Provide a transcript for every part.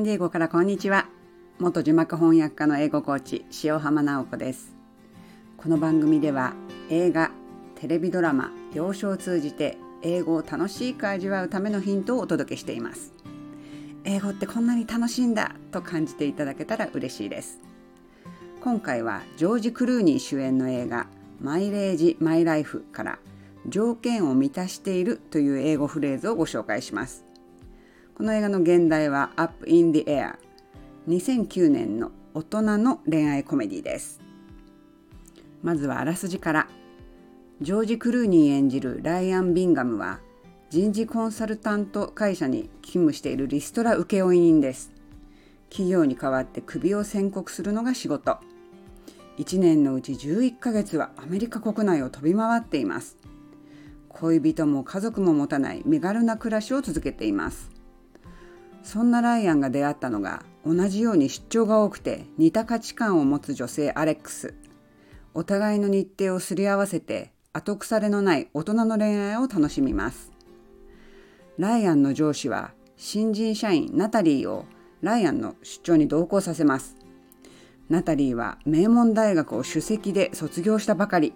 ンディエゴからこんにちは。元字幕翻訳家の英語コーチ塩浜直子です。この番組では映画テレビドラマ幼少を通じて英語を楽しく味わうためのヒントをお届けしています。英語ってこんなに楽しいんだと感じていただけたら嬉しいです。今回はジョージ・クルーニー主演の映画マイレージ・マイ・ライフから条件を満たしているという英語フレーズをご紹介します。この映画の現代は Up in the Air 2009年の大人の恋愛コメディです。まずはあらすじから。ジョージ・クルーニー演じるライアン・ビンガムは人事コンサルタント会社に勤務しているリストラ請負人です。企業に代わってクビを宣告するのが仕事。1年のうち11ヶ月はアメリカ国内を飛び回っています。恋人も家族も持たない身軽な暮らしを続けています。そんなライアンが出会ったのが同じように出張が多くて似た価値観を持つ女性アレックス。お互いの日程をすり合わせて後腐れのない大人の恋愛を楽しみます。ライアンの上司は新人社員ナタリーをライアンの出張に同行させます。ナタリーは名門大学を首席で卒業したばかり。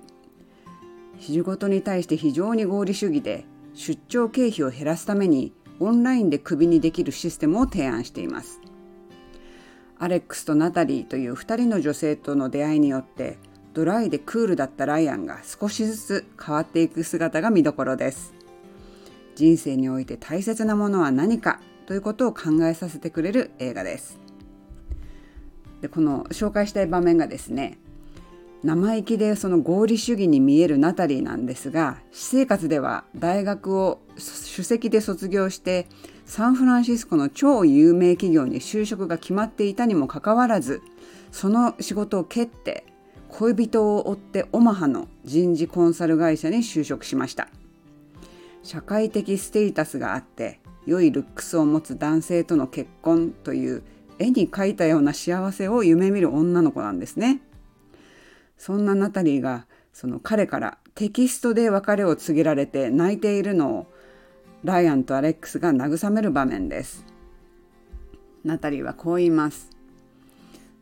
仕事に対して非常に合理主義で出張経費を減らすためにオンラインでクビにできるシステムを提案しています。アレックスとナタリーという2人の女性との出会いによってドライでクールだったライアンが少しずつ変わっていく姿が見どころです。人生において大切なものは何かということを考えさせてくれる映画です。でこの紹介したい場面がですね生意気でその合理主義に見えるナタリーなんですが私生活では大学を首席で卒業してサンフランシスコの超有名企業に就職が決まっていたにもかかわらずその仕事を蹴って恋人を追ってオマハの人事コンサル会社に就職しました社会的ステータスがあって良いルックスを持つ男性との結婚という絵に描いたような幸せを夢見る女の子なんですね。そんなナタリーがその彼からテキストで別れを告げられて泣いているのをライアンとアレックスが慰める場面です。ナタリーはこう言います。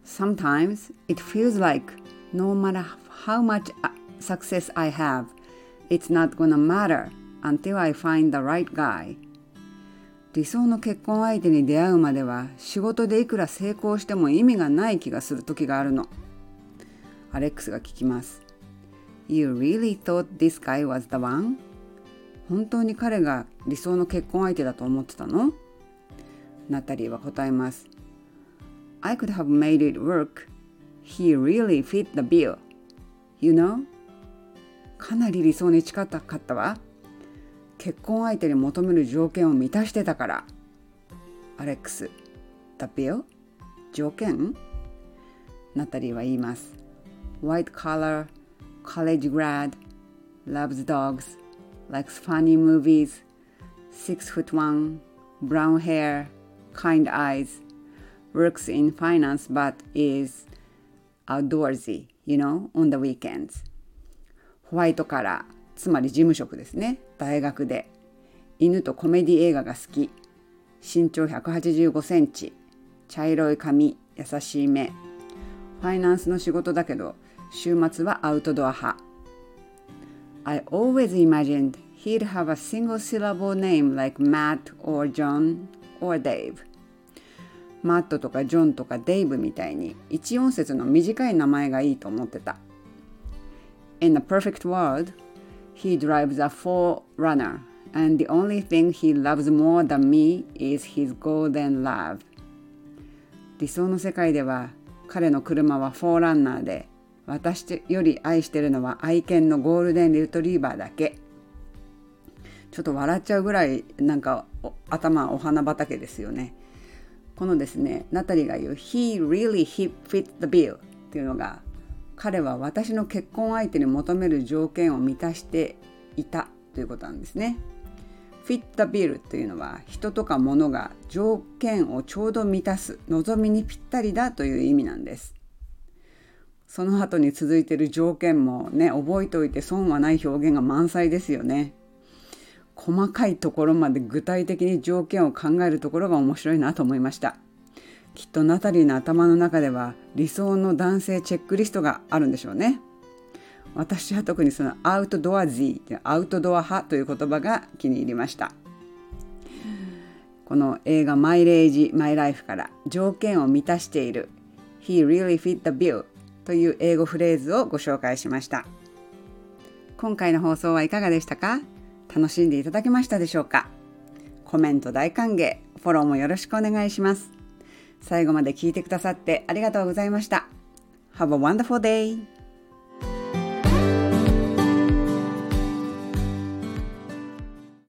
Sometimes it feels like no matter how much success I have, it's not gonna matter until I find the right guy. 理想の結婚相手に出会うまでは仕事でいくら成功しても意味がない気がする時があるの。アレックスが聞きます。You really thought this guy was the one? 本当に彼が理想の結婚相手だと思ってたのナタリーは答えます。I could have made it work. He really fit the bill. You know? かなり理想に近かったわ。結婚相手に求める条件を満たしてたから。アレックス、The bill? 条件ナタリーは言います。White collar, college grad, loves dogs, likes funny movies, six foot one, brown hair, kind eyes, works in finance but is outdoorsy, you know, on the weekends. ホワイトカラー、つまり事務職ですね。大学で。犬とコメディ映画が好き。身長185センチ。茶色い髪、優しい目。ファイナンスの仕事だけど、週末はアウトドア派。I always imagined he'd have a single syllable name like Matt or John or Dave. マットとかジョンとかデイブみたいに一音節の短い名前がいいと思ってた。In a perfect world, he drives a forerunner and the only thing he loves more than me is his golden love. 理想の世界では彼の車はフォーランナーで私より愛してるのは愛犬のゴールデンリトリーバーだけちょっと笑っちゃうぐらいなんか頭お花畑ですよねこのですねナタリーが言う「He really fit the bill」っていうのが彼は私の結婚相手に求める条件を満たしていたということなんですね。フィットビルというのは人とか物が条件をちょうど満たす望みにぴったりだという意味なんです。その後に続いている条件もね覚えておいて損はない表現が満載ですよね。細かいところまで具体的に条件を考えるところが面白いなと思いました。きっとナタリーの頭の中では理想の男性チェックリストがあるんでしょうね。私は特にそのアウトドア Z アウトドア派という言葉が気に入りました。この映画マイレージ・マイ・ライフから条件を満たしている He really fit the bill という英語フレーズをご紹介しました。今回の放送はいかがでしたか？楽しんでいただけましたでしょうか？コメント大歓迎、フォローもよろしくお願いします。最後まで聞いてくださってありがとうございました。Have a wonderful day!